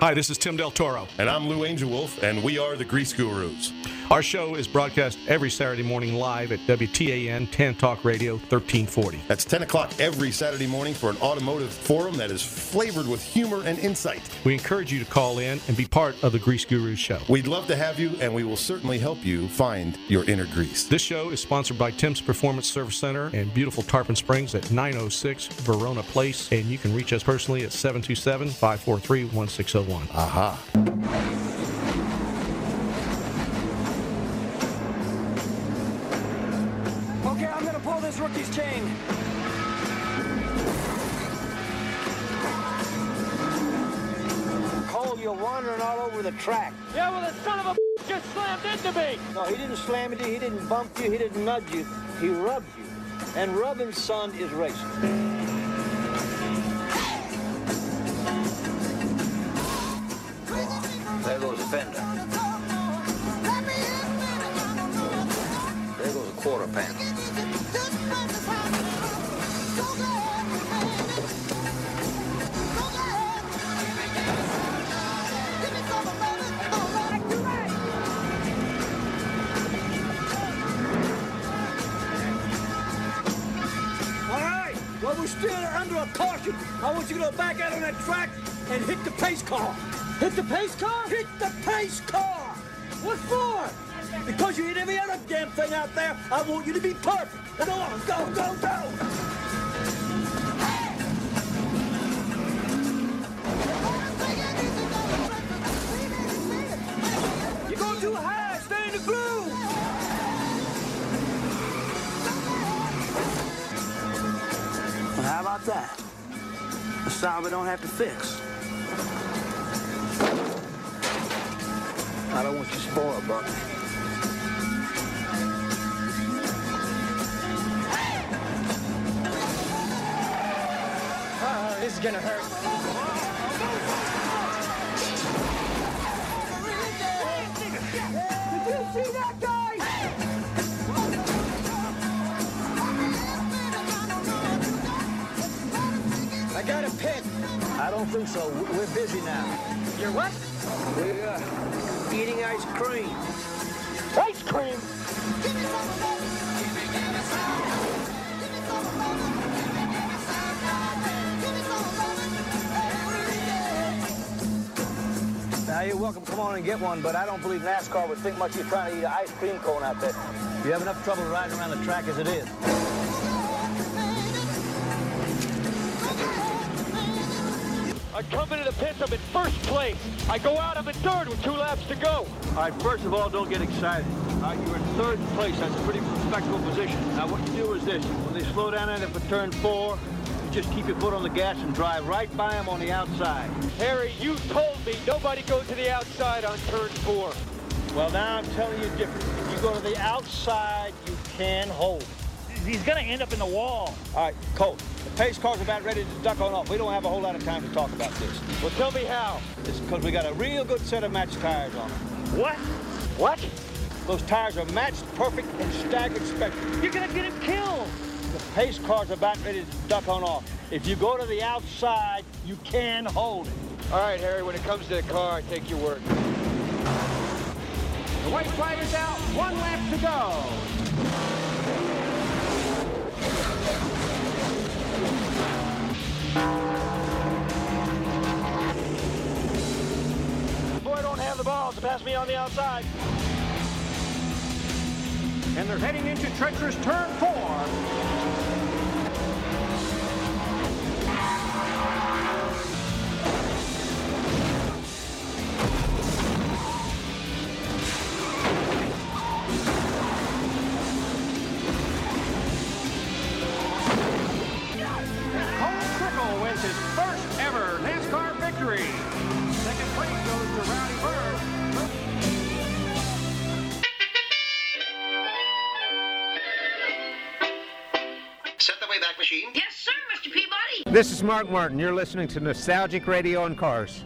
Hi, this is Tim Del Toro. And I'm Lou Angel Wolf, and we are the Grease Gurus. Our show is broadcast every Saturday morning live at WTAN 10 Talk Radio 1340. That's 10 o'clock every Saturday morning for an automotive forum that is flavored with humor and insight. We encourage you to call in and be part of the Grease Gurus show. We'd love to have you, and we will certainly help you find your inner grease. This show is sponsored by Tim's Performance Service Center and beautiful Tarpon Springs at 906 Verona Place, and you can reach us personally at 727 543 1601. Aha. The track. Yeah, well, the son of a just slammed into me. No, he didn't slam into you, he didn't bump you, he didn't nudge you. He rubbed you. And rubbing, son, is racing. There goes a fender. There goes a quarter panel. Still under a caution. I want you to go back out on that track and hit the pace car. Hit the pace car? Hit the pace car. What for? Because you hit every other damn thing out there. I want you to be perfect. Go on, go, go, go. Well, how about that? A sound we don't have to fix. I don't want you spoiled, Buck. Uh, this is gonna hurt. Did you see that guy? Don't think so. We- We're busy now. You're what? We're uh, eating ice cream. Ice cream. Now, you're welcome. To come on and get one, but I don't believe NASCAR would think much of you trying to eat an ice cream cone out there. You have enough trouble riding around the track as it is. I come into the pits, I'm in first place. I go out, I'm in third with two laps to go. All right, first of all, don't get excited. All right, you're in third place. That's a pretty respectable position. Now, what you do is this. When they slow down in it for turn four, you just keep your foot on the gas and drive right by them on the outside. Harry, you told me nobody goes to the outside on turn four. Well, now I'm telling you different. If you go to the outside, you can hold. He's gonna end up in the wall. All right, Colt, the pace car's are about ready to duck on off. We don't have a whole lot of time to talk about this. Well, tell me how. It's because we got a real good set of matched tires on it. What? What? Those tires are matched, perfect, and staggered spectrum. You're gonna get him killed. The pace car's about ready to duck on off. If you go to the outside, you can hold it. All right, Harry, when it comes to the car, I take your word. The white flag is out. One lap to go. The balls to pass me on the outside. And they're heading into treacherous turn four. This is Mark Martin. You're listening to Nostalgic Radio and Cars.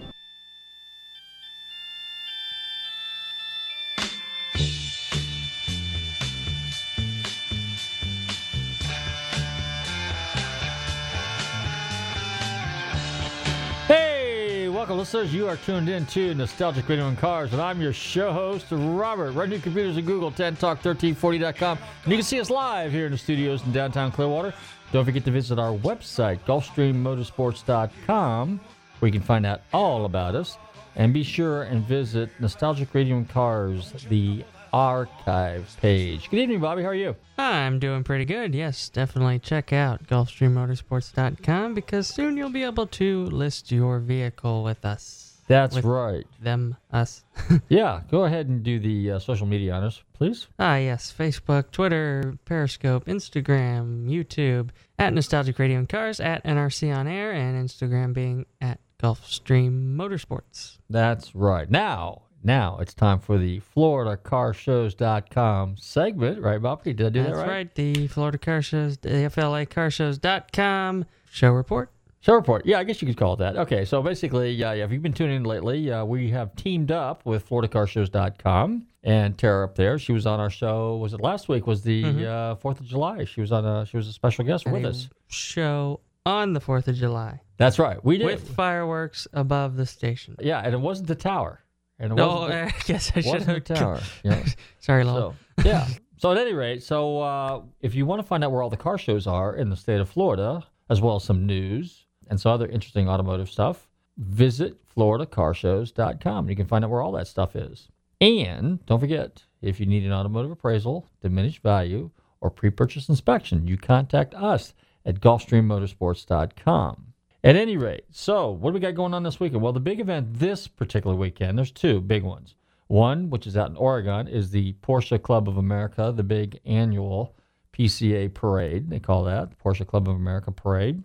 Hey, welcome, listeners. You are tuned in to Nostalgic Radio and Cars, and I'm your show host, Robert. Run your computers at Google, 10talk1340.com. And you can see us live here in the studios in downtown Clearwater. Don't forget to visit our website, GulfstreamMotorsports.com, where you can find out all about us. And be sure and visit Nostalgic Radio and Cars, the archive page. Good evening, Bobby. How are you? I'm doing pretty good. Yes, definitely check out GulfstreamMotorsports.com because soon you'll be able to list your vehicle with us. That's With right. Them, us. Yeah, go ahead and do the uh, social media on us, please. ah, yes. Facebook, Twitter, Periscope, Instagram, YouTube, at Nostalgic Radio and Cars, at NRC On Air, and Instagram being at Gulfstream Motorsports. That's right. Now, now it's time for the FloridaCarshows.com segment, right, Bobby? Did I do That's that right? That's right. The Florida Car Shows, the FLACarshows.com show report. Show report. Yeah, I guess you could call it that. Okay, so basically, uh, yeah, if you've been tuning in lately, uh, we have teamed up with FloridaCarshows.com and Tara up there. She was on our show. Was it last week? Was the Mhm. uh, Fourth of July? She was on. A, she was a special guest with us. Show on the 4th of July That's right. We did. with fireworks above the station. yeah, and it wasn't the tower. And it No, wasn't the- I guess I should have. the tower. Yeah. Sorry, Lowell. So, yeah. So at any rate, so uh, if you want to find out where all the car shows are in the state of Florida, as well as some news and some other interesting automotive stuff, visit FloridaCarshows.com. You can find out where all that stuff is. And don't forget, if you need an automotive appraisal, diminished value, or pre-purchase inspection, you contact us at GulfstreamMotorsports.com. At any rate, so what do we got going on this weekend? Well, the big event this particular weekend, there's two big ones. One, which is out in Oregon, is the Porsche Club of America, the big annual PCA parade. They call that the Porsche Club of America parade.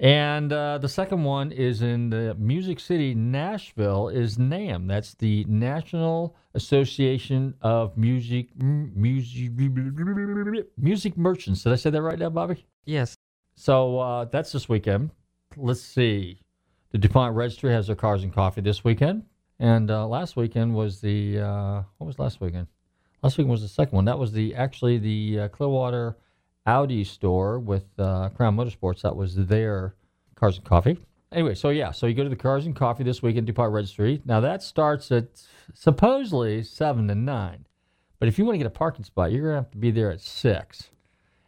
And uh, the second one is in the Music City, Nashville, is NAMM. That's the National Association of Music Music Music Merchants. Did I say that right now, Bobby? Yes. So uh, that's this weekend. Let's see. The DuPont Registry has their cars and coffee this weekend. And uh, last weekend was the, uh, what was last weekend? Last weekend was the second one. That was the actually the uh, Clearwater Audi store with uh, Crown Motorsports. That was their cars and coffee. Anyway, so yeah, so you go to the cars and coffee this weekend, DuPont Registry. Now that starts at supposedly 7 to 9. But if you want to get a parking spot, you're going to have to be there at 6.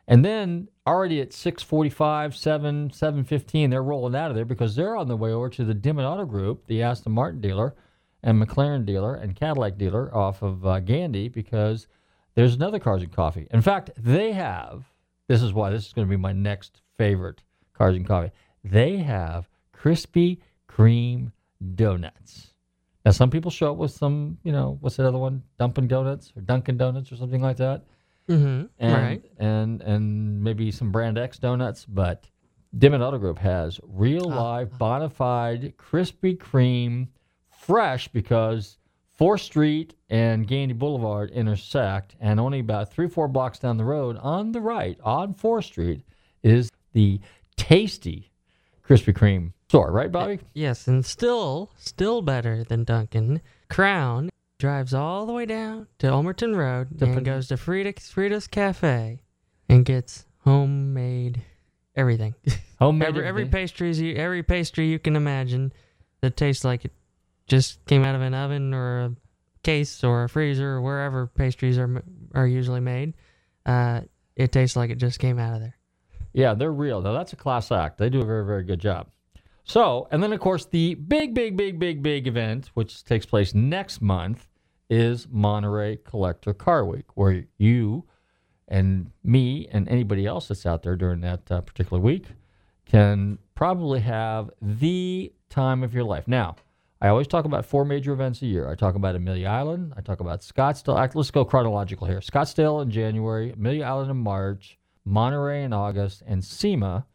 And then already at 6:45, 7, 7:15, they're rolling out of there because they're on the way over to the Dimmitt Auto Group, the Aston Martin dealer, and McLaren dealer, and Cadillac dealer off of uh, Gandy because there's another Cars and Coffee. In fact, they have. This is why this is going to be my next favorite Cars and Coffee. They have Krispy Kreme donuts. Now, some people show up with some, you know, what's that other one? Dunkin' Donuts or Dunkin' Donuts or something like that Mm-hmm. and right. and and maybe some brand X donuts, but Dimmitt Auto Group has real Ah. live bona fide Krispy Kreme, fresh because Fourth Street and Gandy Boulevard intersect, and only about three four blocks down the road on the right on Fourth Street is the tasty Krispy Kreme store, right, Bobby? Uh, yes, and still, still better than Dunkin'. Crown drives all the way down to Ulmerton Road To and put- goes to Frida's, Frida's Cafe and gets homemade everything. Homemade every, every you every pastry you can imagine that tastes like it just came out of an oven or a case or a freezer or wherever pastries are are usually made. Uh, it tastes like it just came out of there. Yeah, they're real. Now that's a class act. They do a very, very good job. So, and then of course the big, big, big, big, big event, which takes place next month, is Monterey Collector Car Week, where you and me and anybody else that's out there during that uh, particular week can probably have the time of your life. Now, I always talk about four major events a year. I talk about Amelia Island. I talk about Scottsdale. Let's go chronological here. Scottsdale in January, Amelia Island in March, Monterey in August, and SEMA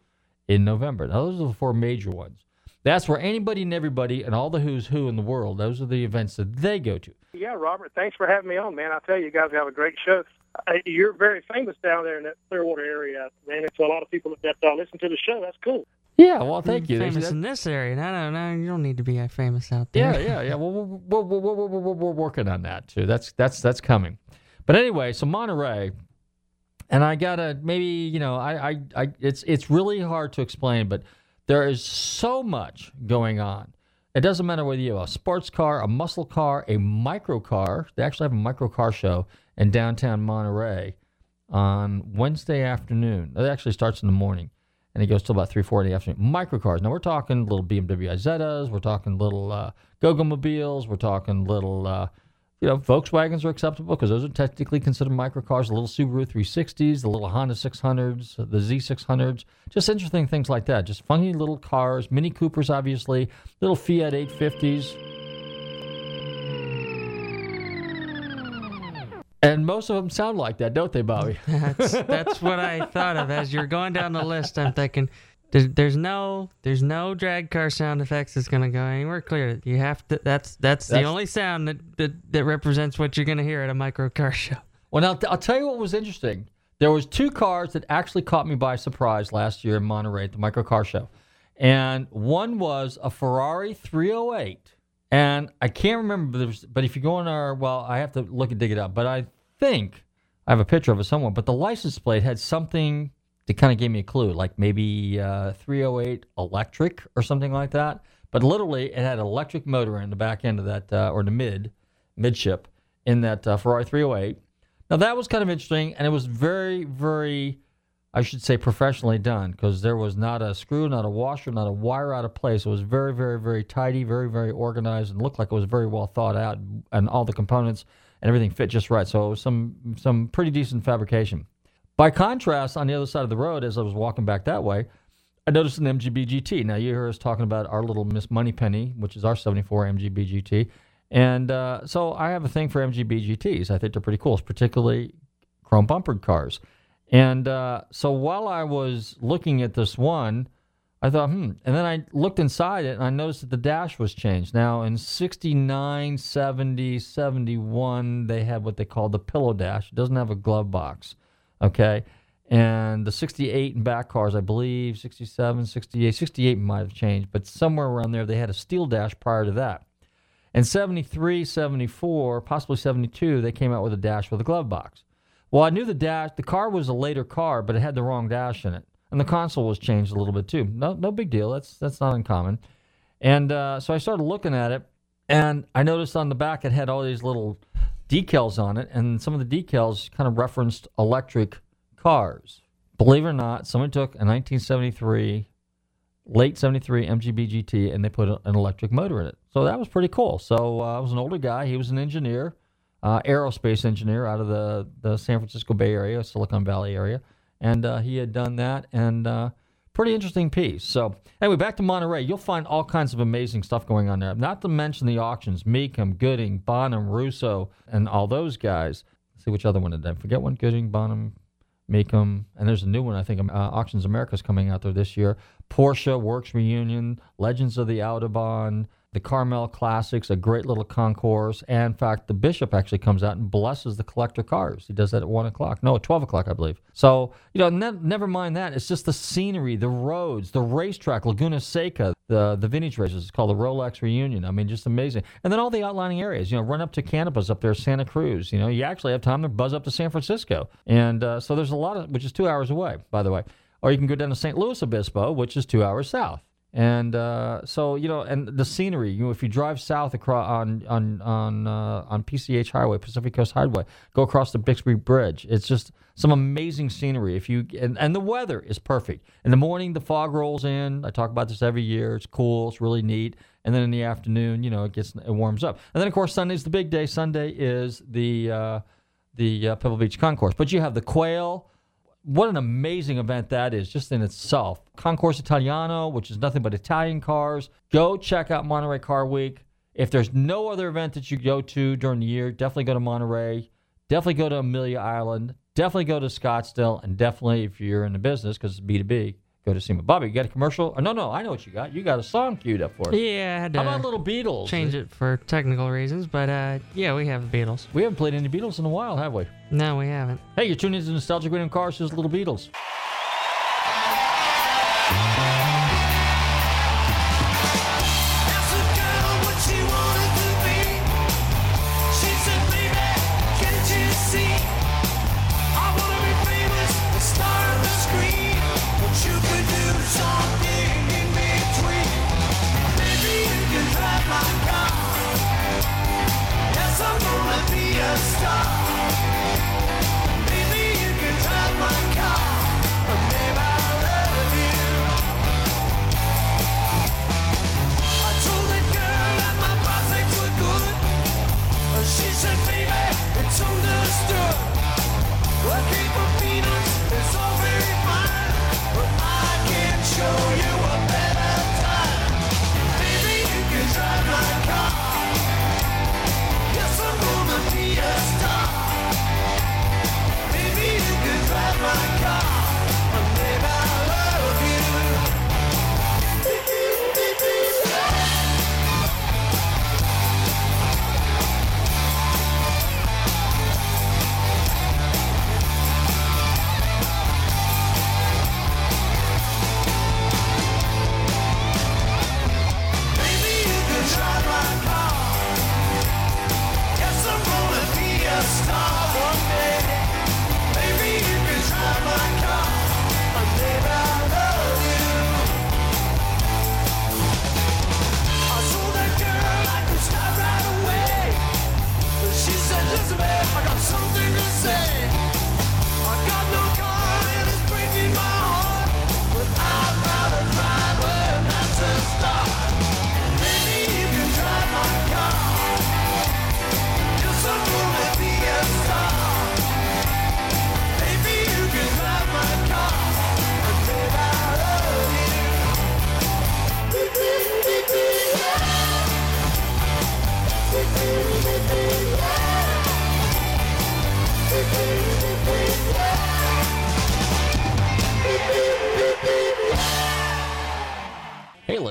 in November. Now, those are the four major ones. That's where anybody and everybody and all the who's who in the world, those are the events that they go to. Yeah, Robert, thanks for having me on, man. I tell you, you guys have a great show. Uh, You're very famous down there in that Clearwater area, man. It's a lot of people that uh, listen to the show. That's cool. Yeah, well, thank you. Famous in this area. No, no, no. You don't need to be famous out there. Yeah, yeah, yeah. Well, we're, we're, we're, we're working on that too. That's that's that's coming. But anyway, so Monterey, and I gotta maybe you know I, I I it's it's really hard to explain, but there is so much going on. It doesn't matter whether you have a sports car, a muscle car, a micro car. They actually have a micro car show in downtown Monterey on Wednesday afternoon. It actually starts in the morning and it goes till about three, four in the afternoon. Microcars. Now we're talking little BMW Isettas, we're talking little uh, Goggomobiles, we're talking little, uh, you know, Volkswagens are acceptable because those are technically considered microcars. The little Subaru 360s, the little Honda 600s, the Z600s, just interesting things like that. Just funky little cars, Mini Coopers, obviously, little Fiat 850s. And most of them sound like that, don't they, Bobby? that's that's what I thought of as you're going down the list. I'm thinking there's, there's no there's no drag car sound effects that's gonna go anywhere clear. You have to. That's that's, the only sound that, that that represents what you're gonna hear at a micro car show. Well, now I'll tell you what was interesting. There was two cars that actually caught me by surprise last year in Monterey at the micro car show, and one was a Ferrari 308, and I can't remember, but, if you go on our, well, I have to look and dig it up, but I think I have a picture of it somewhere. But the license plate had something that kind of gave me a clue, like maybe uh, 308 electric or something like that. But literally, it had an electric motor in the back end of that, uh, or the mid, midship in that uh, Ferrari 308. Now that was kind of interesting, and it was very, very, I should say, professionally done because there was not a screw, not a washer, not a wire out of place. It was very, very, very tidy, very, very organized, and looked like it was very well thought out, and all the components and everything fit just right. So it was some some pretty decent fabrication. By contrast, on the other side of the road, as I was walking back that way, I noticed an MGB GT. Now you hear us talking about our little Miss Moneypenny, which is our '74 MGB GT, and uh, so I have a thing for MGB GTs. I think they're pretty cool, particularly chrome bumpered cars. And uh, so while I was looking at this one, I thought, hmm. And then I looked inside it and I noticed that the dash was changed. Now in 69, 70, 71, they had what they call the pillow dash. It doesn't have a glove box. Okay. And the 68 and back cars, I believe, 67, 68, 68 might have changed, but somewhere around there they had a steel dash prior to that. And 73, 74, possibly 72, they came out with a dash with a glove box. Well, I knew the dash, the car was a later car, but it had the wrong dash in it. And the console was changed a little bit too. No, no big deal. That's that's not uncommon. And uh, so I started looking at it, and I noticed on the back it had all these little decals on it, and some of the decals kind of referenced electric cars. Believe it or not, someone took a 1973, late 73 MGB GT, and they put an electric motor in it. So that was pretty cool. So uh, I was an older guy. He was an engineer, uh, aerospace engineer out of the, the San Francisco Bay Area, Silicon Valley area. And uh, he had done that, and uh, pretty interesting piece. So anyway, back to Monterey. You'll find all kinds of amazing stuff going on there. Not to mention the auctions: Mecum, Gooding, Bonham, Russo, and all those guys. Let's see which other one did I forget? One Gooding, Bonham, Mecum, and there's a new one I think uh, Auctions is coming out there this year. Porsche Werks Reunion, Legends of the Autobahn, the Carmel Classics, a great little concourse. And in fact, the bishop actually comes out and blesses the collector cars. He does that at 1 o'clock. No, at 12 o'clock, I believe. So, you know, ne- never mind that. It's just the scenery, the roads, the racetrack, Laguna Seca, the, the vintage races. It's called the Rolex Reunion. I mean, just amazing. And then all the outlining areas, you know, run up to Canopus up there, Santa Cruz. You know, you actually have time to buzz up to San Francisco. And uh, so there's a lot of, which is two hours away, by the way. Or you can go down to San Luis Obispo, which is two hours south. And uh, so you know, and the scenery. You know, if you drive south across on on on uh, on PCH Highway, Pacific Coast Highway, go across the Bixby Bridge. It's just some amazing scenery. If you and, and the weather is perfect. In the morning, the fog rolls in. I talk about this every year. It's cool. It's really neat. And then in the afternoon, you know, it gets it warms up. And then of course Sunday's the big day. Sunday is the uh, the uh, Pebble Beach Concourse. But you have the Quail what an amazing event that is just in itself. Concorso Italiano, which is nothing but Italian cars. Go check out Monterey Car Week. If there's no other event that you go to during the year, definitely go to Monterey. Definitely go to Amelia Island. Definitely go to Scottsdale. And definitely, if you're in the business, because it's B2B, go to see SEMA. Bobby, you got a commercial? Oh, no, no, I know what you got. You got a song queued up for us. Yeah, I had to How about Little Beatles? change it for technical reasons, but uh, yeah, we have Beatles. We haven't played any Beatles in a while, have we? No, we haven't. Hey, you're tuning into Nostalgic Radio Cars. This is Little Beatles.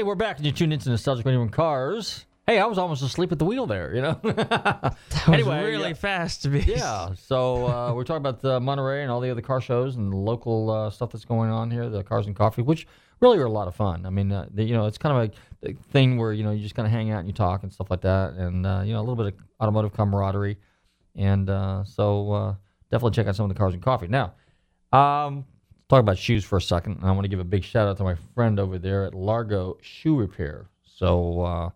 Hey, we're back and you tuned into Nostalgic Radio and Cars. Hey, I was almost asleep at the wheel there, you know? That was really fast to be. Yeah, so uh, we're talking about the Monterey and all the other car shows and the local uh, stuff that's going on here, the Cars and Coffee, which really are a lot of fun. I mean, uh, the, you know, it's kind of a, a thing where, you know, you just kind of hang out and you talk and stuff like that. And, uh, you know, a little bit of automotive camaraderie. And uh, so uh, definitely check out some of the Cars and Coffee. Now, um, talk about shoes for a second. And I want to give a big shout out to my friend over there at Largo Shoe Repair. So uh,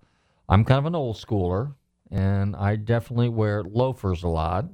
I'm kind of an old schooler, and I definitely wear loafers a lot,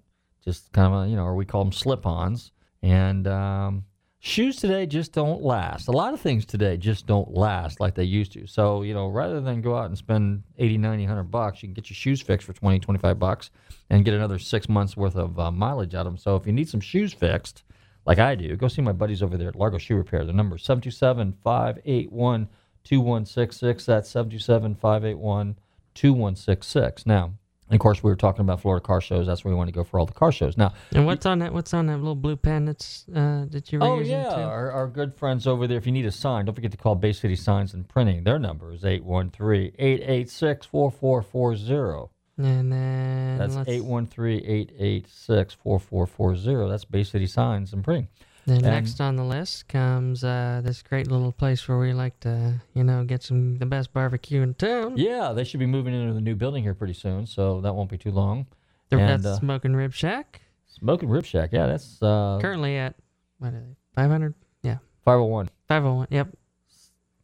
just kind of a, you know, or we call them slip-ons. And um, shoes today just don't last. A lot of things today just don't last like they used to. So you know, rather than go out and spend 80, 90, 100 bucks, you can get your shoes fixed for 20, 25 bucks, and get another six months worth of uh, mileage out of them. So if you need some shoes fixed like I do, go see my buddies over there at Largo Shoe Repair. The number is 727 581 2166. That's 727 581 2166. Now, and of course, we were talking about Florida car shows. That's where we want to go for all the car shows. Now, And what's on that? What's on that little blue pen that's uh, that you were oh yeah, our, our good friends over there. If you need a sign, don't forget to call Bay City Signs and Printing. Their number is 813-886-4440. And then That's let's- 813-886-4440. That's Bay City Signs and Printing. Then next on the list comes uh, this great little place where we like to, you know, get some the best barbecue in town. Yeah, they should be moving into the new building here pretty soon, so that won't be too long. The and, that's uh, Smoking Rib Shack. Smoking Rib Shack, yeah, that's uh, Currently at what are they? Five hundred? Yeah. 501. Five oh one. Yep.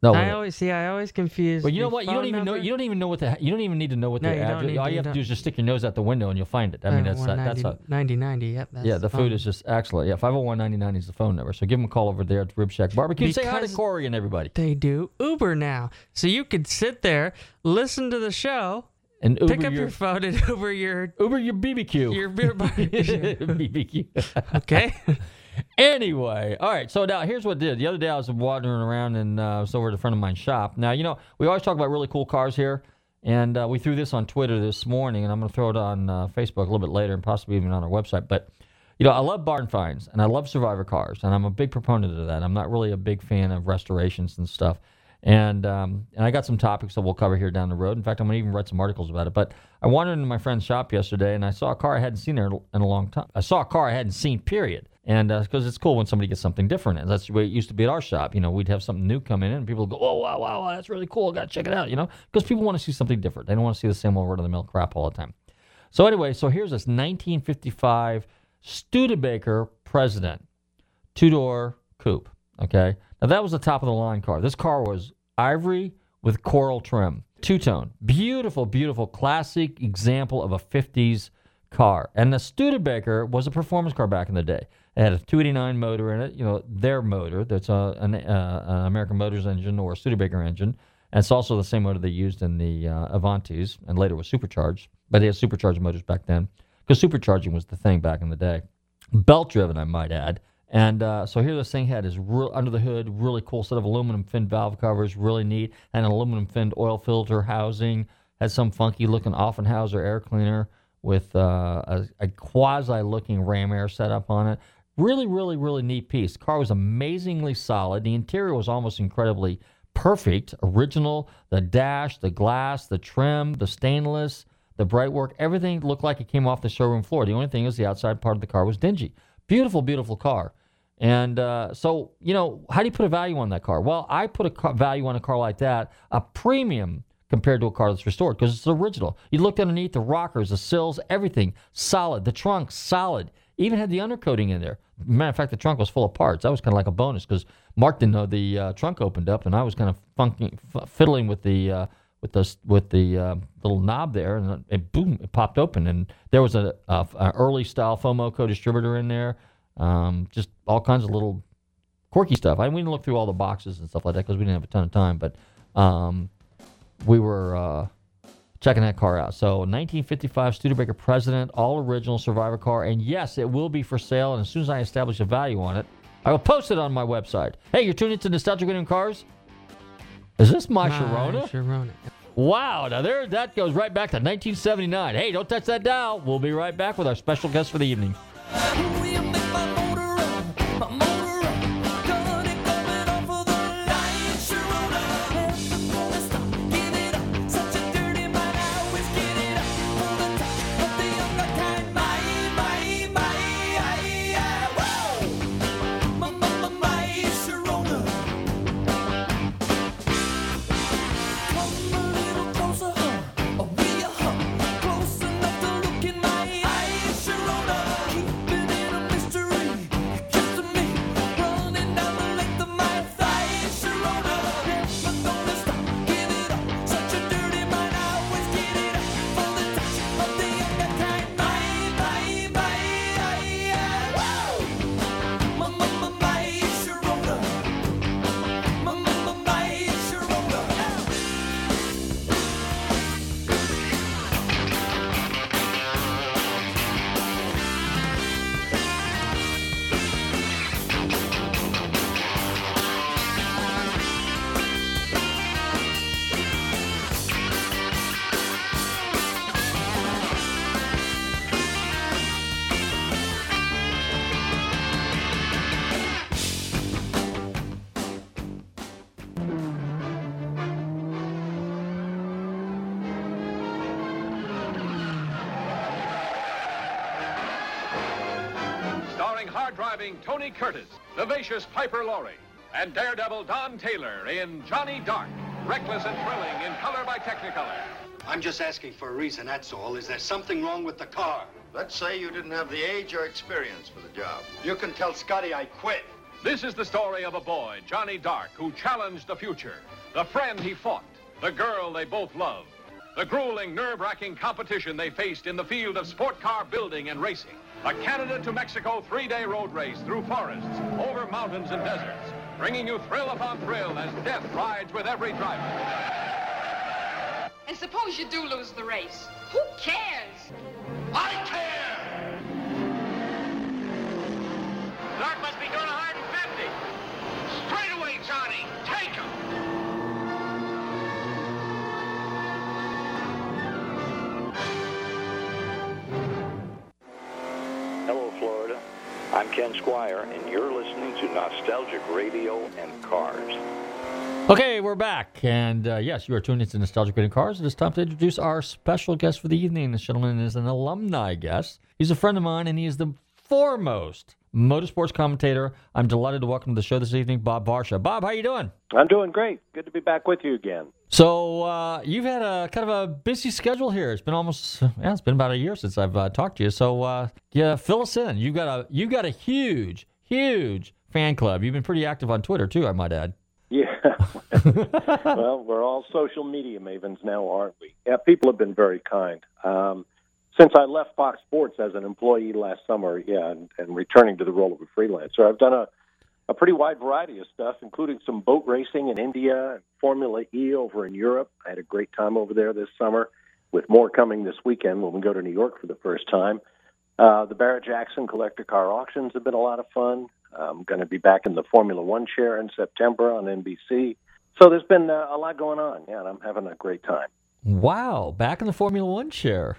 No, I always see. I always confuse. Well, you know the what? You don't phone even know. number. You don't even know what the. You don't even need to know what No, the you don't address. need All to, you you have to don't. is just stick your nose out the window and you'll find it. I mean, Uh, that's that, that's a, 90, 90, Yep. That's yeah. The phone food is just excellent. Yeah, 501 is the phone number. So give them a call over there at Rib Shack Barbecue. Say hi to Because Corey and everybody. They do Uber now, so you could sit there, listen to the show, And Uber pick up your, your- phone and Uber your Uber your BBQ. your beer barbecue. BBQ. okay. Anyway, all right. So now here's what I did. The other day I was wandering around and uh, I was over at a friend of mine's shop. Now you know we always talk about really cool cars here, and uh, we threw this on Twitter this morning, and I'm going to throw it on uh, Facebook a little bit later, and possibly even on our website. But you know I love barn finds and I love survivor cars, and I'm a big proponent of that. I'm not really a big fan of restorations and stuff. And um, and I got some topics that we'll cover here down the road. In fact, I'm gonna even write some articles about it. But I wandered into my friend's shop yesterday, and I saw a car I hadn't seen there in a long time. I saw a car I hadn't seen, period. And uh, because it's cool when somebody gets something different, and that's the way it used to be at our shop. You know, we'd have something new come in, and people go, "Oh wow, wow, wow, that's really cool. I got to check it out." You know, because people want to see something different. They don't want to see the same old run of the mill crap all the time. So anyway, so here's this 1955 Studebaker President two door coupe. Okay. Now that was the top of the line car. This car was ivory with coral trim, two tone. Beautiful, beautiful, classic example of a 50s car. And the Studebaker was a performance car back in the day. It had a 289 motor in it, you know, their motor. That's a, an, uh, an American Motors engine or a Studebaker engine. And it's also the same motor they used in the uh, Avantis and later was supercharged. But they had supercharged motors back then because supercharging was the thing back in the day. Belt driven, I might add. And uh, so here this thing had is real under the hood, really cool set of aluminum fin valve covers, really neat, and an aluminum fin oil filter housing. Had some funky looking Offenhauser air cleaner with uh, a, a quasi looking ram air setup on it. Really, really, really neat piece. Car was amazingly solid. The interior was almost incredibly perfect, original. The dash, the glass, the trim, the stainless, the bright work, everything looked like it came off the showroom floor. The only thing is the outside part of the car was dingy. Beautiful, beautiful car. And uh, so, you know, how do you put a value on that car? Well, I put a car, value on a car like that, a premium compared to a car that's restored because it's original. You looked underneath the rockers, the sills, everything solid. The trunk solid. Even had the undercoating in there. Matter of fact, the trunk was full of parts. That was kind of like a bonus because Mark didn't know the uh, trunk opened up, and I was kind of funky, f- fiddling with the uh, with the with the uh, little knob there, and it boom, it popped open, and there was a, a, a early style Fomoco distributor in there. Um, just all kinds of little quirky stuff. I we didn't look through all the boxes and stuff like that because we didn't have a ton of time, but um, we were uh, checking that car out. So 1955 Studebaker President, all original Survivor car, and yes, it will be for sale. And as soon as I establish a value on it, I will post it on my website. Hey, you're tuning into Nostalgic Radio Cars. Is this my My Sharona? Sharona. Wow, now there that goes right back to 1979. Hey, don't touch that dial. We'll be right back with our special guest for the evening. Hard-driving Tony Curtis, vivacious Piper Laurie, and daredevil Don Taylor in Johnny Dark, reckless and thrilling in color by Technicolor. I'm just asking for a reason, that's all. Is there something wrong with the car? Let's say you didn't have the age or experience for the job. You can tell Scotty I quit. This is the story of a boy, Johnny Dark, who challenged the future, the friend he fought, the girl they both loved, the grueling, nerve-wracking competition they faced in the field of sport car building and racing. A Canada to Mexico three-day road race through forests, over mountains and deserts, bringing you thrill upon thrill as death rides with every driver. And suppose you do lose the race. Who cares? Ken Squire, and you're listening to Nostalgic Radio and Cars. Okay, we're back. And uh, yes, you are tuned into Nostalgic Radio and Cars. It is time to introduce our special guest for the evening. This gentleman is an alumni guest. He's a friend of mine, and he is the foremost motorsports commentator. I'm delighted to welcome to the show this evening, Bob Varsha. Bob, how you doing? I'm doing great. Good to be back with you again. So uh, you've had a kind of a busy schedule here. It's been almost yeah, it's been about a year since I've uh, talked to you. So uh, yeah, fill us in. You've got a you've got a huge huge fan club. You've been pretty active on Twitter too, I might add. Yeah. well, we're all social media mavens now, aren't we? Yeah, people have been very kind. Um, since I left Fox Sports as an employee last summer, yeah, and, and returning to the role of a freelancer, I've done a, a pretty wide variety of stuff, including some boat racing in India and Formula E over in Europe. I had a great time over there this summer, with more coming this weekend when we go to New York for the first time. Uh, the Barrett Jackson collector car auctions have been a lot of fun. I'm going to be back in the Formula One chair in September on NBC. So there's been uh, a lot going on, yeah, and I'm having a great time. Wow, back in the Formula One chair.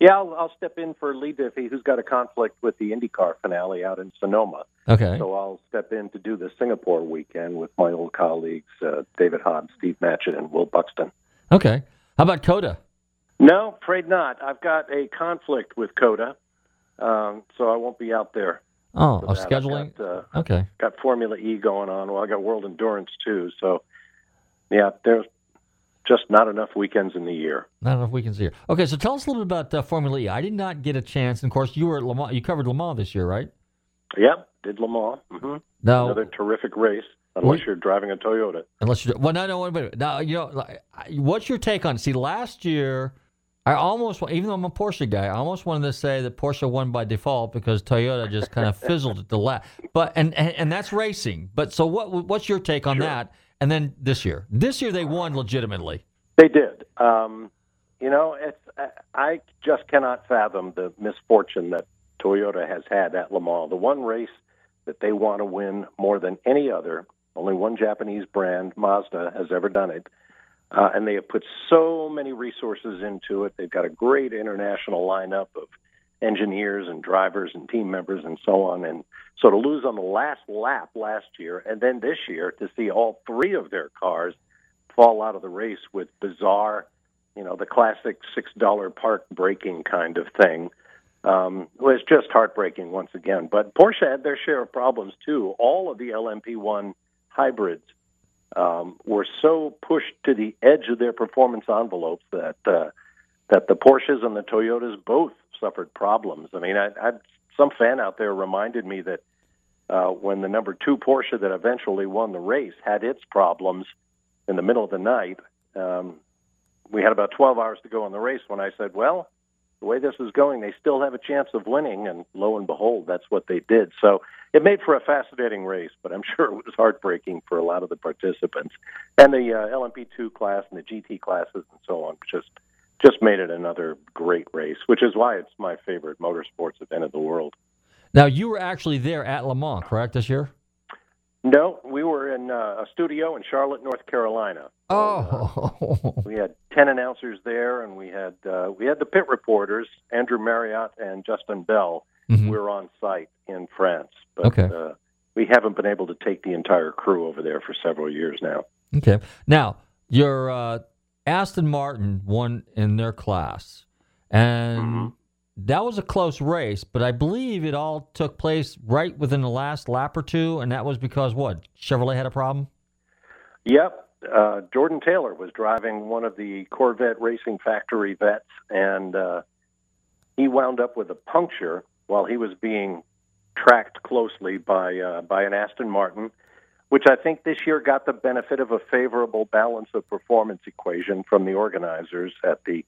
Yeah, I'll, I'll step in for Leigh Diffey, who's got a conflict with the IndyCar finale out in Sonoma. Okay. So I'll step in to do the Singapore weekend with my old colleagues, uh, David Hobbs, Steve Matchett, and Will Buxton. Okay. How about COTA? No, afraid not. I've got a conflict with COTA, um, so I won't be out there. Oh, of scheduling. Got, uh, Okay. got Formula E going on. Well, I got World Endurance too. So, yeah, there's just not enough weekends in the year. Not enough weekends here. Okay, so tell us a little bit about uh, Formula E. I did not get a chance. And of course, you were at Le Mans. You covered Le Mans this year, right? Yep, did Le Mans. hmm No. Another terrific race, unless Wait. you're driving a Toyota. Unless you're well, no, no, wait a minute. Now, you know, like, what's your take on? It? See, last year I almost, even though I'm a Porsche guy, I almost wanted to say that Porsche won by default because Toyota just kind of fizzled at the last. But and, and and that's racing. But so what? What's your take on that? And then this year, this year they won legitimately. They did. Um, you know, it's I- just cannot fathom the misfortune that Toyota has had at Le Mans. The one race that they want to win more than any other. Only one Japanese brand, Mazda, has ever done it. Uh, and they have put so many resources into it. They've got a great international lineup of engineers and drivers and team members and so on. And so to lose on the last lap last year and then this year to see all three of their cars fall out of the race with bizarre, you know, the classic six dollar park braking kind of thing. Um, was just heartbreaking once again. But Porsche had their share of problems too. All of the LMP1 hybrids um, were so pushed to the edge of their performance envelopes that uh, that the Porsches and the Toyotas both suffered problems. I mean, I, I some fan out there reminded me that uh, when the number two Porsche that eventually won the race had its problems in the middle of the night, um, we had about 12 hours to go on the race when I said, well, the way this is going, they still have a chance of winning. And lo and behold, that's what they did. So it made for a fascinating race, but I'm sure it was heartbreaking for a lot of the participants. And the uh, LMP2 class and the GT classes and so on just just made it another great race, which is why it's my favorite motorsports event in the world. Now you were actually there at Le Mans, correct? This year? No, we were in uh, a studio in Charlotte, North Carolina. Oh, We had ten announcers there, and we had uh, we had the pit reporters, Andrew Marriott and Justin Bell. Mhm. We were on site in France, but Okay. uh, we haven't been able to take the entire crew over there for several years now. Okay. Now, your uh, Aston Martin won in their class, and that was a close race, but I believe it all took place right within the last lap or two, and that was because what? Chevrolet had a problem? Yep. Uh, Jordan Taylor was driving one of the Corvette Racing Factory vets, and uh, he wound up with a puncture while he was being tracked closely by uh, by an Aston Martin, which I think this year got the benefit of a favorable balance of performance equation from the organizers at the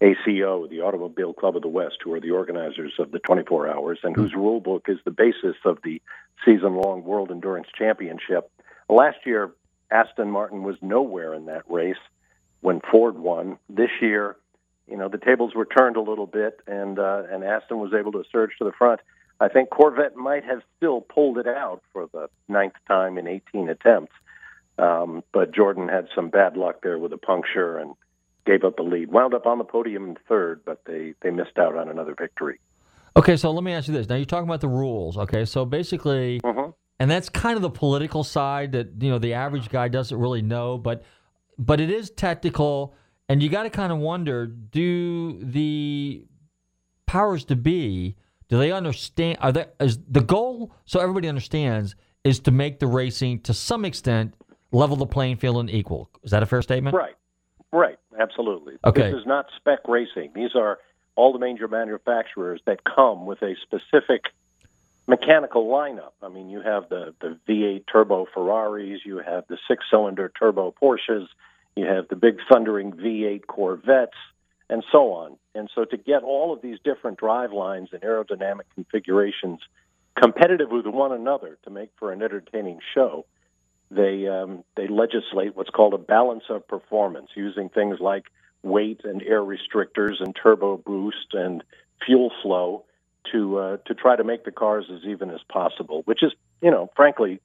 ACO, the Automobile Club of the West, who are the organizers of the 24 Hours and whose rule book is the basis of the season-long World Endurance Championship. Last year, Aston Martin was nowhere in that race when Ford won. This year, you know, the tables were turned a little bit, and uh, and Aston was able to surge to the front. I think Corvette might have still pulled it out for the ninth time in 18 attempts, um, but Jordan had some bad luck there with a puncture and gave up the lead. Wound up on the podium in third, but they they missed out on another victory. Okay, so let me ask you this. Now you're talking about the rules. Okay, so basically, and that's kind of the political side that you know the average guy doesn't really know, but but it is technical, and you got to kind of wonder: Do the powers to be do they understand? Are they is the goal? So everybody understands is to make the racing to some extent level the playing field and equal. Is that a fair statement? Right, right, absolutely. Okay. This is not spec racing. These are all the major manufacturers that come with a specific mechanical lineup. I mean, you have the the V8 turbo Ferraris, you have the six-cylinder turbo Porsches, you have the big thundering V8 Corvettes, and so on. And so to get all of these different drive lines and aerodynamic configurations competitive with one another to make for an entertaining show, they um, they legislate what's called a balance of performance using things like weight and air restrictors and turbo boost and fuel flow to uh, to try to make the cars as even as possible, which is you know frankly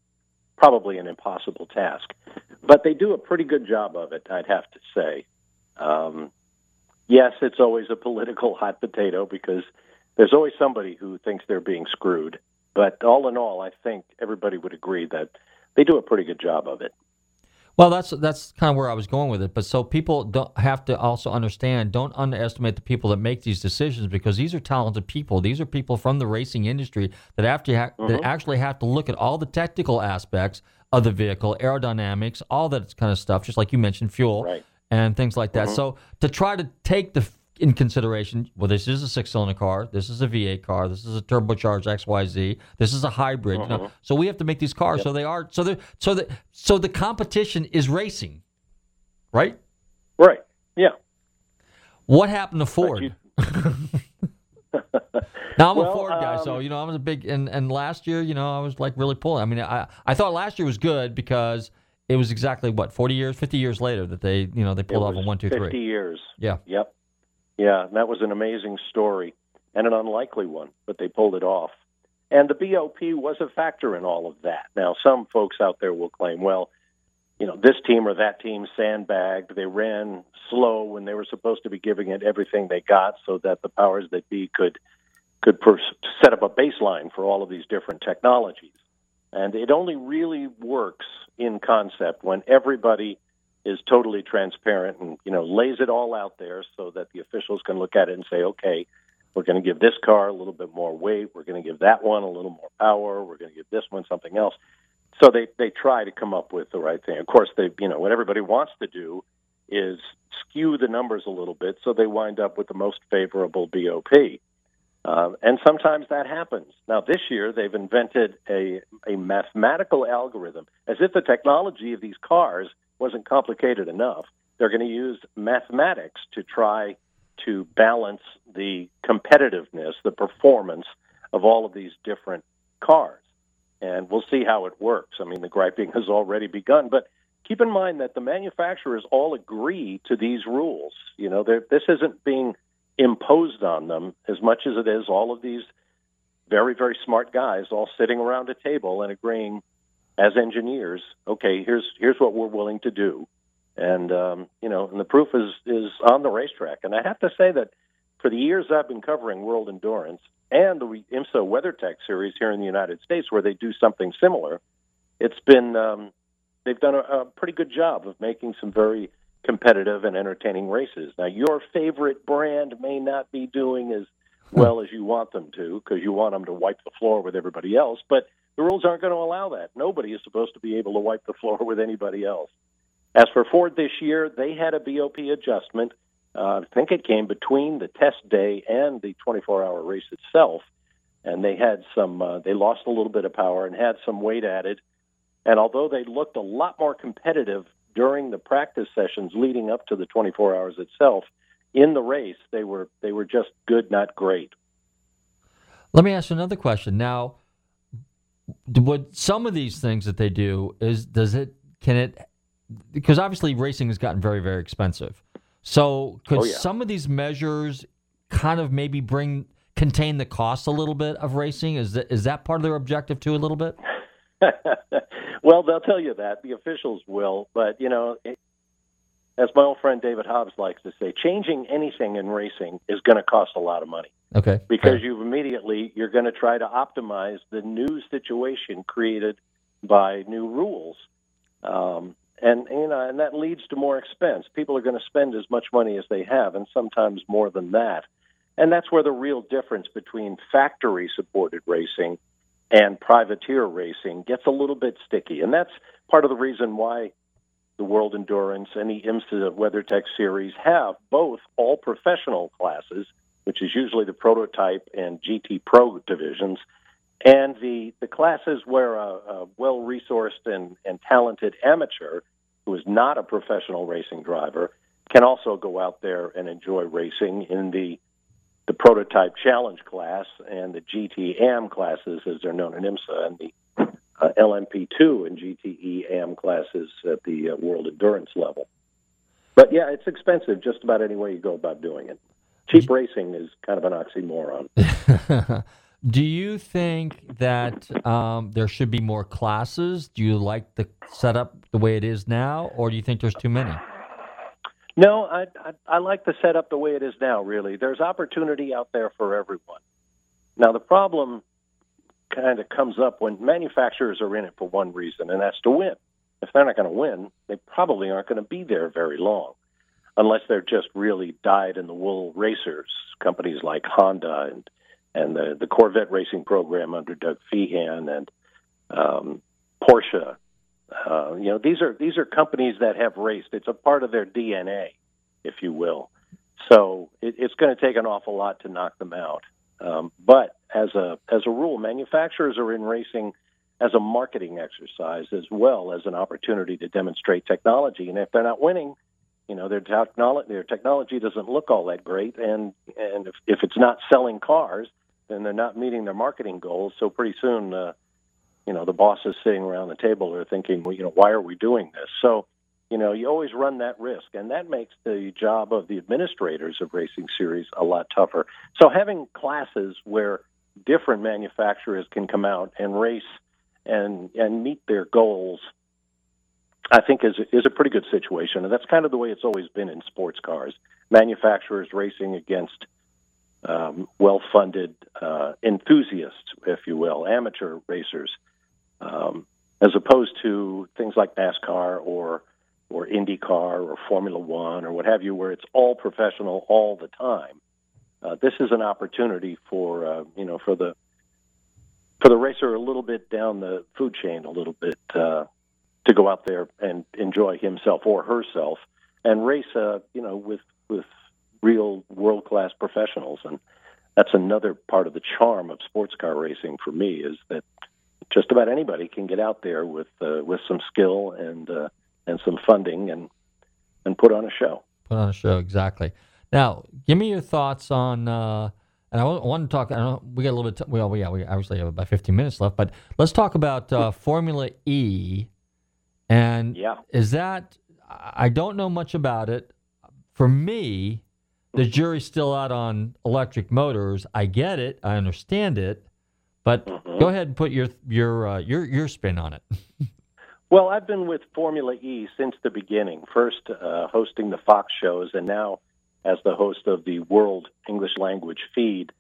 probably an impossible task, but they do a pretty good job of it, I'd have to say. Um, yes, it's always a political hot potato because there's always somebody who thinks they're being screwed. But all in all, I think everybody would agree that they do a pretty good job of it. Well, that's that's kind of where I was going with it. But so people don't have to also understand. Don't underestimate the people that make these decisions because these are talented people. These are people from the racing industry that have to ha- that Mhm. actually have to look at all the technical aspects of the vehicle, aerodynamics, all that kind of stuff. Just like you mentioned, fuel and things like that. Mhm. So to try to take the in consideration, well, this is a six-cylinder car, this is a V8 car, this is a turbocharged XYZ, this is a hybrid. you know. So we have to make these cars so they are so they so the so the competition is racing, right? Right. Yeah. What happened to Ford? now I'm Well, a Ford guy, so um, you know I was a big and and last year, you know, I was like really pulling. I mean, I I thought last year was good because it was exactly what forty years, fifty years later that they you know they pulled off a one two 50 years. Yeah. Yep. Yeah, and that was an amazing story and an unlikely one, but they pulled it off. And the BOP was a factor in all of that. Now, some folks out there will claim, well, you know, this team or that team sandbagged. They ran slow when they were supposed to be giving it everything they got, so that the powers that be could could set up a baseline for all of these different technologies. And it only really works in concept when everybody is totally transparent and you know lays it all out there so that the officials can look at it and say, okay, we're going to give this car a little bit more weight, we're going to give that one a little more power, we're going to give this one something else. So they they try to come up with the right thing. Of course, they you know what everybody wants to do is skew the numbers a little bit so they wind up with the most favorable BOP. Uh, and sometimes that happens. Now, this year, they've invented a, a mathematical algorithm. As if the technology of these cars wasn't complicated enough, they're going to use mathematics to try to balance the competitiveness, the performance of all of these different cars. And we'll see how it works. I mean, the griping has already begun, but keep in mind that the manufacturers all agree to these rules. You know, this isn't being imposed on them as much as it is all of these very, very smart guys all sitting around a table and agreeing as engineers, okay, here's here's what we're willing to do. And um, you know, and the proof is is on the racetrack. And I have to say that for the years I've been covering World Endurance and the IMSA WeatherTech series here in the United States, where they do something similar, it's been um, they've done a, a pretty good job of making some very competitive and entertaining races. Now, your favorite brand may not be doing as well as you want them to because you want them to wipe the floor with everybody else, but the rules aren't going to allow that. Nobody is supposed to be able to wipe the floor with anybody else. As for Ford this year, they had a BOP adjustment. Uh, I think it came between the test day and the 24-hour race itself, and they had some. Uh, they lost a little bit of power and had some weight added. And although they looked a lot more competitive during the practice sessions leading up to the 24 hours itself, in the race they were they were just good, not great. Let me ask you another question. Now, would some of these things that they do is does it can it because obviously racing has gotten very very expensive. So could Oh, yeah. some of these measures kind of maybe bring contain the cost a little bit of racing? Is that is that part of their objective too a little bit? well, they'll tell you that the officials will, but you know, it, as my old friend David Hobbs likes to say, changing anything in racing is going to cost a lot of money Okay. because you immediately you're going to try to optimize the new situation created by new rules. Um, and you know, and that leads to more expense. People are going to spend as much money as they have, and sometimes more than that. And that's where the real difference between factory-supported racing and privateer racing gets a little bit sticky. And that's part of the reason why the World Endurance and the IMSA WeatherTech series have both all professional classes, which is usually the prototype and GT Pro divisions, and the, the classes where a, a well resourced and, and talented amateur who is not a professional racing driver can also go out there and enjoy racing in the the prototype challenge class and the GT AM classes, as they're known in IMSA, and the uh, LMP2 and GTE AM classes at the uh, World Endurance level. But yeah, it's expensive just about any way you go about doing it. Cheap racing is kind of an oxymoron. Do you think that um, there should be more classes? Do you like the setup the way it is now, or do you think there's too many? No, I, I I like the setup the way it is now. Really, there's opportunity out there for everyone. Now the problem kind of comes up when manufacturers are in it for one reason, and that's to win. If they're not going to win, they probably aren't going to be there very long, unless they're just really dyed in the wool racers. Companies like Honda and and the the Corvette racing program under Doug Fehan and um, Porsche uh, you know, these are these are companies that have raced. It's a part of their DNA, if you will. So it, it's going to take an awful lot to knock them out. Um, but as a as a rule, manufacturers are in racing as a marketing exercise as well as an opportunity to demonstrate technology. And if they're not winning, You know, their technology their technology doesn't look all that great, and and if, if it's not selling cars, then they're not meeting their marketing goals. So pretty soon, uh, you know, the bosses sitting around the table are thinking, well, you know, why are we doing this? So, you know, you always run that risk, and that makes the job of the administrators of racing series a lot tougher. So having classes where different manufacturers can come out and race and and meet their goals I think is is a pretty good situation, and that's kind of the way it's always been in sports cars. Manufacturers racing against um, well-funded uh, enthusiasts, if you will, amateur racers, um, as opposed to things like NASCAR or or IndyCar or Formula One or what have you, where it's all professional all the time. Uh, this is an opportunity for uh, you know for the for the racer a little bit down the food chain, a little bit uh, to go out there and enjoy himself or herself and race, uh, you know, with with real world class professionals. And that's another part of the charm of sports car racing for me is that just about anybody can get out there with uh, with some skill and uh, and some funding and and put on a show. Put on a show exactly. Now, give me your thoughts on. Uh, and I want to talk. I know we got a little bit. T- well, yeah, we obviously have about 15 minutes left, but let's talk about uh, Formula E and yeah. is that I don't know much about it. For me, the jury's still out on electric motors. I get it, I understand it, but Mm-hmm. go ahead and put your your uh, your your spin on it. Well, I've been with Formula E since the beginning. First, uh, hosting the Fox shows, and now as the host of the World English Language feed.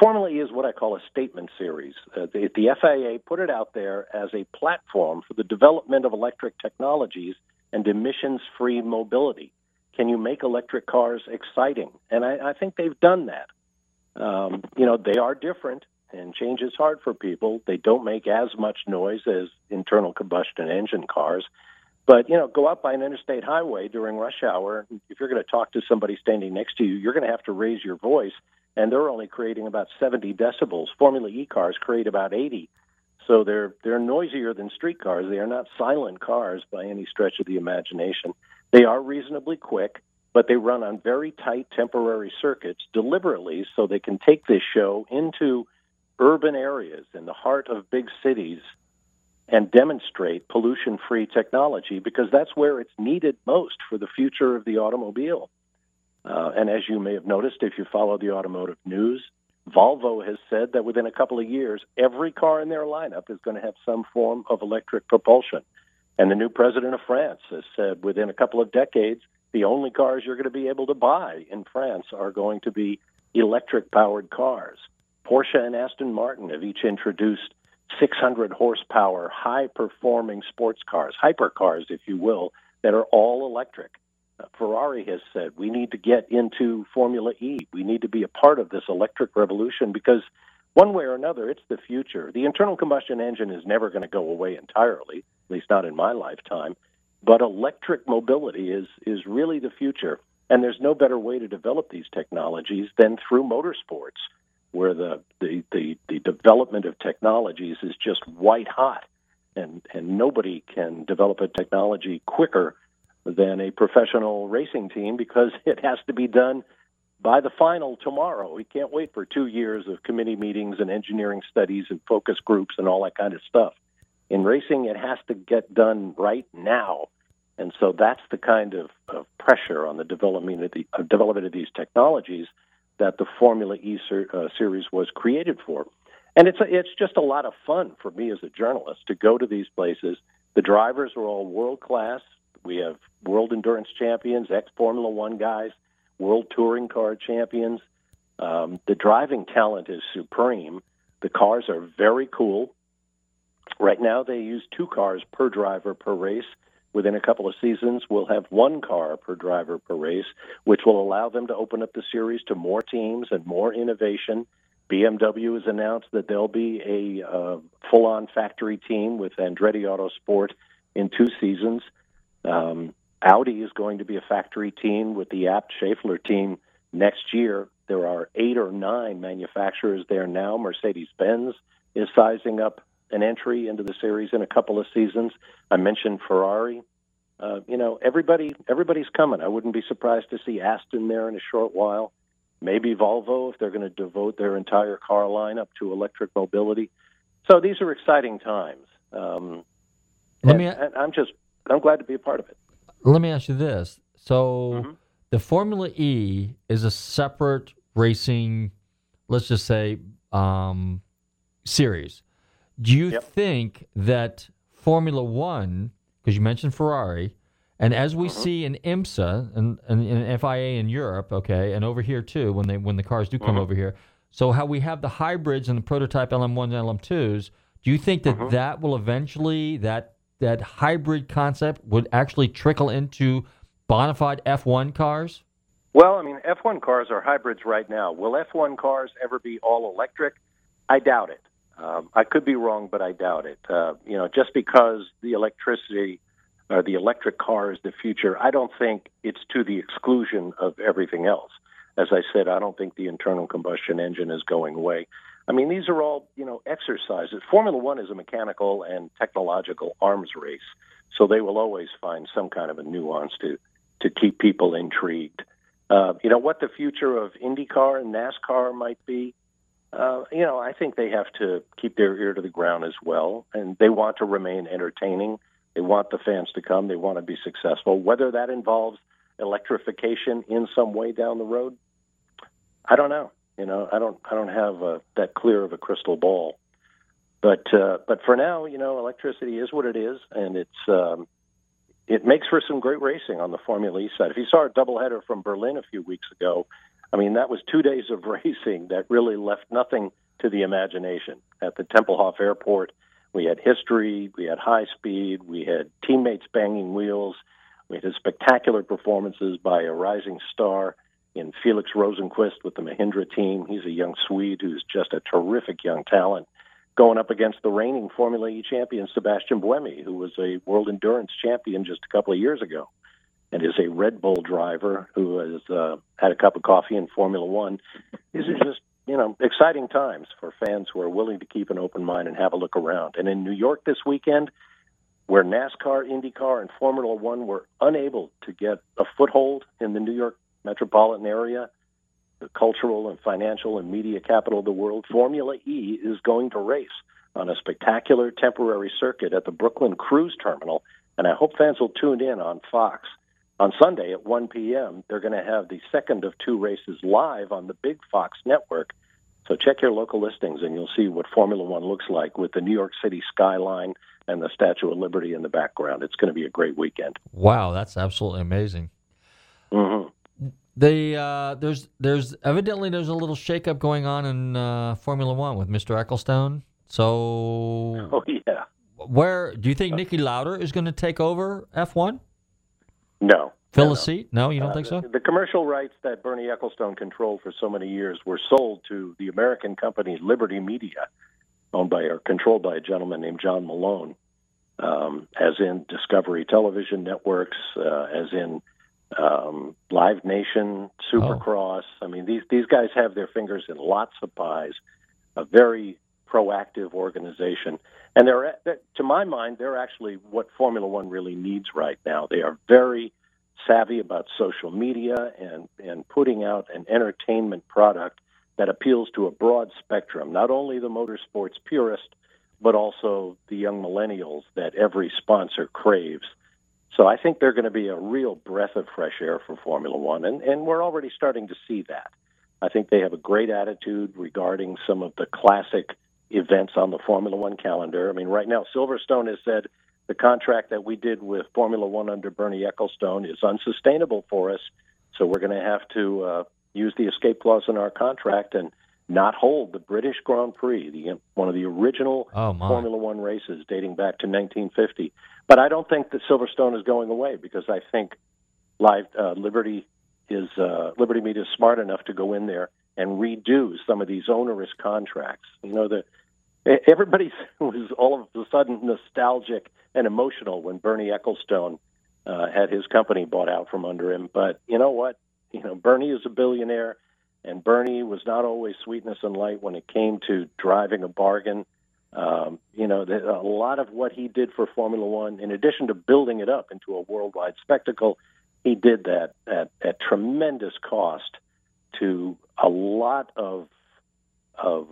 Formula E is what I call a statement series. Uh, the, the FIA put it out there as a platform for the development of electric technologies and emissions free mobility. Can you make electric cars exciting? And I, I think they've done that. Um, you know, they are different, and change is hard for people. They don't make as much noise as internal combustion engine cars. But, you know, go out by an interstate highway during rush hour. If you're going to talk to somebody standing next to you, you're going to have to raise your voice and they're only creating about 70 decibels. Formula E cars create about 80, so they're they're noisier than street cars. They are not silent cars by any stretch of the imagination. They are reasonably quick, but they run on very tight temporary circuits deliberately so they can take this show into urban areas in the heart of big cities and demonstrate pollution-free technology because that's where it's needed most for the future of the automobile. Uh, and as you may have noticed, if you follow the automotive news, Volvo has said that within a couple of years, every car in their lineup is going to have some form of electric propulsion. And the new president of France has said within a couple of decades, the only cars you're going to be able to buy in France are going to be electric powered cars. Porsche and Aston Martin have each introduced 600 horsepower, high performing sports cars, hypercars, if you will, that are all electric. Uh, Ferrari has said we need to get into Formula E. We need to be a part of this electric revolution because one way or another, it's the future. The internal combustion engine is never going to go away entirely, at least not in my lifetime. But electric mobility is is really the future, and there's no better way to develop these technologies than through motorsports, where the the the, the development of technologies is just white hot, and and nobody can develop a technology quicker than a professional racing team because it has to be done by the final tomorrow. We can't wait for two years of committee meetings and engineering studies and focus groups and all that kind of stuff. In racing, it has to get done right now. And so that's the kind of, of pressure on the development of, the, uh, development of these technologies that the Formula E ser, uh, series was created for. And it's a, it's just a lot of fun for me as a journalist to go to these places. The drivers are all world class. We have world endurance champions, ex Formula One guys, world touring car champions. Um, the driving talent is supreme. The cars are very cool. Right now, they use two cars per driver per race. Within a couple of seasons, we'll have one car per driver per race, which will allow them to open up the series to more teams and more innovation. BMW has announced that there'll be a uh, full on factory team with Andretti Autosport in two seasons. Um, Audi is going to be a factory team with the Abt Schaeffler team next year. There are eight or nine manufacturers there now. Mercedes Benz is sizing up an entry into the series in a couple of seasons. I mentioned Ferrari. Uh, you know, everybody everybody's coming. I wouldn't be surprised to see Aston there in a short while. Maybe Volvo if they're going to devote their entire car lineup to electric mobility. So these are exciting times. Um, Let and- me- and I'm just I'm glad to be a part of it. Let me ask you this. So Mm-hmm. the Formula E is a separate racing, let's just say, um, series. Do you think that Formula One, because you mentioned Ferrari, and as Mm-hmm. we see in IMSA and, and in FIA in Europe, okay, and over here too, when they when the cars do Mm-hmm. come over here, so how we have the hybrids and the prototype LM1s and LM2s, do you think Mm-hmm. that that will eventually that that hybrid concept would actually trickle into bona fide F1 cars? Well, I mean, F1 cars are hybrids right now. Will F1 cars ever be all electric? I doubt it. Um, I could be wrong, but I doubt it. Uh, you know, just because the electricity or the electric car is the future, I don't think it's to the exclusion of everything else. As I said, I don't think the internal combustion engine is going away. I mean, these are all, you know, exercises. Formula One is a mechanical and technological arms race, so they will always find some kind of a nuance to to keep people intrigued. Uh, you know what the future of IndyCar and NASCAR might be. Uh, you know, I think they have to keep their ear to the ground as well, and they want to remain entertaining. They want the fans to come. They want to be successful. Whether that involves electrification in some way down the road, I don't know. You know, I don't. I don't have uh, that clear of a crystal ball. But uh, but for now, you know, electricity is what it is, and it's um, it makes for some great racing on the Formula E side. If you saw a doubleheader from Berlin a few weeks ago, I mean, that was two days of racing that really left nothing to the imagination. At the Tempelhof Airport, we had history, we had high speed, we had teammates banging wheels, we had spectacular performances by a rising star in Felix Rosenqvist with the Mahindra team. He's a young Swede who's just a terrific young talent going up against the reigning Formula E champion Sebastian Buemi, who was a world endurance champion just a couple of years ago, and is a Red Bull driver who has uh, had a cup of coffee in Formula One. These are just you know exciting times for fans who are willing to keep an open mind and have a look around. And in New York this weekend, where NASCAR, IndyCar, and Formula One were unable to get a foothold in the New York metropolitan area, the cultural and financial and media capital of the world, Formula E is going to race on a spectacular temporary circuit at the Brooklyn Cruise Terminal. And I hope fans will tune in on Fox. On Sunday at 1 p.m., they're going to have the second of two races live on the big Fox network. So check your local listings and you'll see what Formula One looks like with the New York City skyline and the Statue of Liberty in the background. It's going to be a great weekend. Wow, that's absolutely amazing. Mm-hmm. They uh, there's there's evidently there's a little shakeup going on in uh, Formula One with Mr. Ecclestone. So, oh yeah, where do you think Niki Lauda is going to take over F1? No. Fill no, a seat? No, you don't Uh, think so? The, the commercial rights that Bernie Ecclestone controlled for so many years were sold to the American company Liberty Media, owned by or controlled by a gentleman named John Malone, um, as in Discovery Television Networks, uh, as in um, Live Nation, Supercross. I mean, these these guys have their fingers in lots of pies. A very proactive organization, and they're to my mind they're actually what Formula One really needs right now. They are very savvy about social media and and putting out an entertainment product that appeals to a broad spectrum, not only the motorsports purist, but also the young millennials that every sponsor craves. So I think they're going to be a real breath of fresh air for Formula One, and, and we're already starting to see that. I think they have a great attitude regarding some of the classic events on the Formula One calendar. I mean, right now, Silverstone has said the contract that we did with Formula One under Bernie Ecclestone is unsustainable for us, so we're going to have to uh, use the escape clause in our contract and not hold the British Grand Prix, the one of the original Oh. Formula One races dating back to 1950. But I don't think that Silverstone is going away because I think Live uh, Liberty is uh, Liberty Media is smart enough to go in there and redo some of these onerous contracts. You know, the everybody was all of a sudden nostalgic and emotional when Bernie Ecclestone uh, had his company bought out from under him. But you know what? You know, Bernie is a billionaire, and Bernie was not always sweetness and light when it came to driving a bargain. Um, you know, a lot of what he did for Formula One, in addition to building it up into a worldwide spectacle, he did that at, at tremendous cost to a lot of of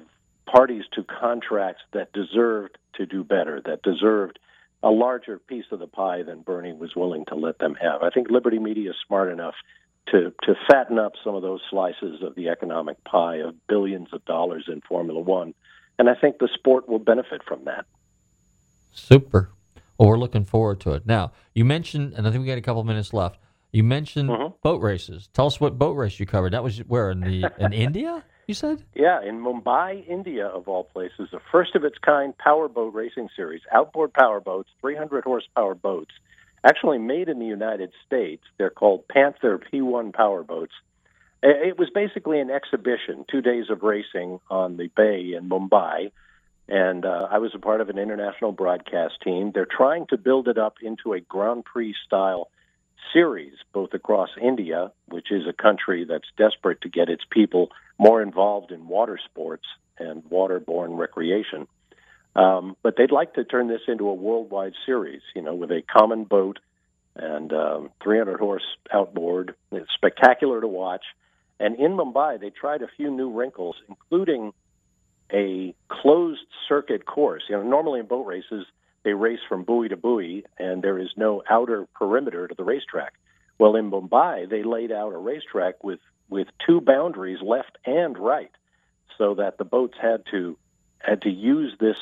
parties to contracts that deserved to do better, that deserved a larger piece of the pie than Bernie was willing to let them have. I think Liberty Media is smart enough to to fatten up some of those slices of the economic pie of billions of dollars in Formula One, and I think the sport will benefit from that. Super. Well, we're looking forward to it. Now, you mentioned, and I think we got a couple of minutes left. You mentioned mm-hmm. boat races. Tell us what boat race you covered. That was where in the in India. You said? Yeah, in Mumbai, India, of all places, the first of its kind powerboat racing series, outboard powerboats, 300 horsepower boats, actually made in the United States. They're called Panther P1 powerboats. It was basically an exhibition, two days of racing on the bay in Mumbai. And uh, I was a part of an international broadcast team. They're trying to build it up into a Grand Prix style series, both across India, which is a country that's desperate to get its people more involved in water sports and waterborne recreation. Um, but they'd like to turn this into a worldwide series, you know, with a common boat and um, 300 horse outboard. It's spectacular to watch. And in Mumbai, they tried a few new wrinkles, including a closed circuit course. You know, normally in boat races, they race from buoy to buoy, and there is no outer perimeter to the racetrack. Well, in Mumbai, they laid out a racetrack with with two boundaries, left and right, so that the boats had to had to use this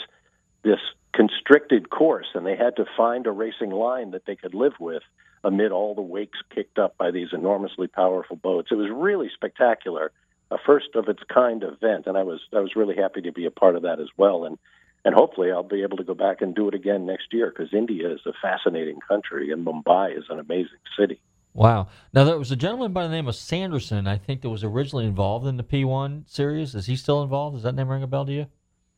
this constricted course, and they had to find a racing line that they could live with amid all the wakes kicked up by these enormously powerful boats. It was really spectacular, a first of its kind event, and I was I was really happy to be a part of that as well. And and hopefully I'll be able to go back and do it again next year because India is a fascinating country and Mumbai is an amazing city. Wow. Now there was a gentleman by the name of Sanderson. I think that was originally involved in the P1 series. Is he still involved? Does that name ring a bell to you?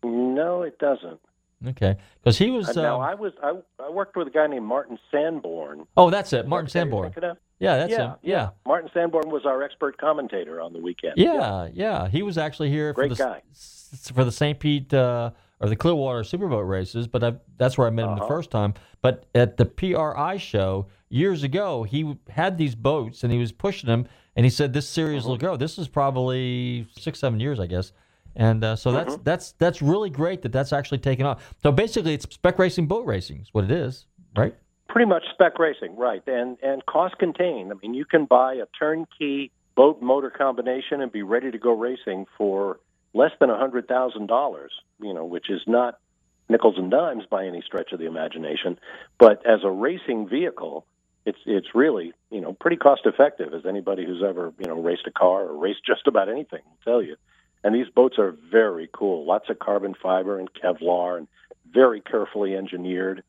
No, it doesn't. Okay, because he was. Uh, now um, I was I, I worked with a guy named Martin Sanborn. oh, that's it, Martin Is that who you're Sanborn. Yeah, that's yeah, him. Yeah. Martin Sanborn was our expert commentator on the weekend. Yeah, yeah. He was actually here Great for the guy. for the St. Pete uh, or the Clearwater Superboat races, but I, that's where I met him the Uh-huh. first time. But at the PRI show years ago, he had these boats and he was pushing them, and he said this series will Uh-huh. go. This is probably six, seven years, I guess. And uh, so that's Uh-huh. that's that's really great that that's actually taken off. So basically, it's spec racing, boat racing is what it is, right? Pretty much spec racing, right? And and cost contained. I mean, you can buy a turnkey boat motor combination and be ready to go racing for less than a hundred thousand dollars. You know, which is not nickels and dimes by any stretch of the imagination. But as a racing vehicle, it's it's really you know pretty cost effective. As anybody who's ever you know raced a car or raced just about anything will tell you. And these boats are very cool. Lots of carbon fiber and Kevlar, and very carefully engineered.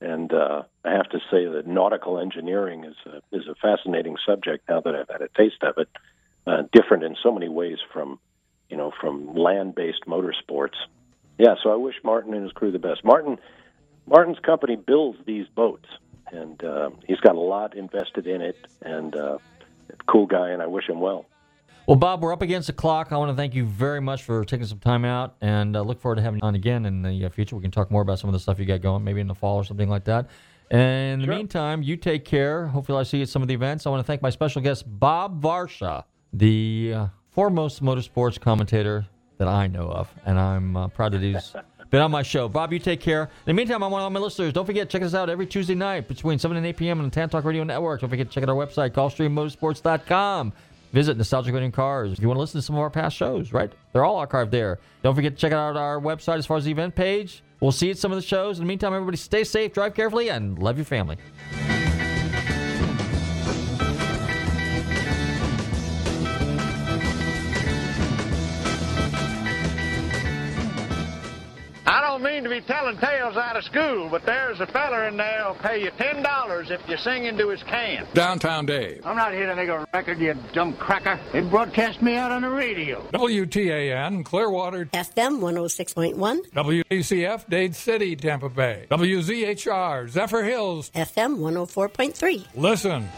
And uh, I have to say that nautical engineering is a, is a fascinating subject now that I've had a taste of it. Uh, different in so many ways from, you know, from land-based motorsports. Yeah, so I wish Martin and his crew the best. Martin, Martin's company builds these boats, and uh, he's got a lot invested in it. And uh, cool guy, and I wish him well. Well, Bob, we're up against the clock. I want to thank you very much for taking some time out, and uh, look forward to having you on again in the uh, future. We can talk more about some of the stuff you got going, maybe in the fall or something like that. And in the meantime, you take care. Hopefully, I see you at some of the events. I want to thank my special guest, Bob Varsha, the uh, foremost motorsports commentator that I know of, and I'm uh, proud that he's been on my show. Bob, you take care. In the meantime, I want all my listeners, don't forget, check us out every Tuesday night between 7 and 8 p.m. on the Tan Talk Radio Network. Don't forget to check out our website, GulfstreamMotorsports.com. Visit Nostalgic Radio Cars if you want to listen to some of our past shows, right? They're all archived there. Don't forget to check out our website as far as the event page. We'll see you at some of the shows. In the meantime, everybody stay safe, drive carefully, and love your family. Don't mean to be telling tales out of school, but there's a feller in there who'll pay you ten dollars if you sing into his can. Downtown Dave. I'm not here to make a record, you dumb cracker. They broadcast me out on the radio. WTAN, Clearwater, FM 106.1, WACF, Dade City, Tampa Bay. WZHR, Zephyrhills. FM 104.3. Listen.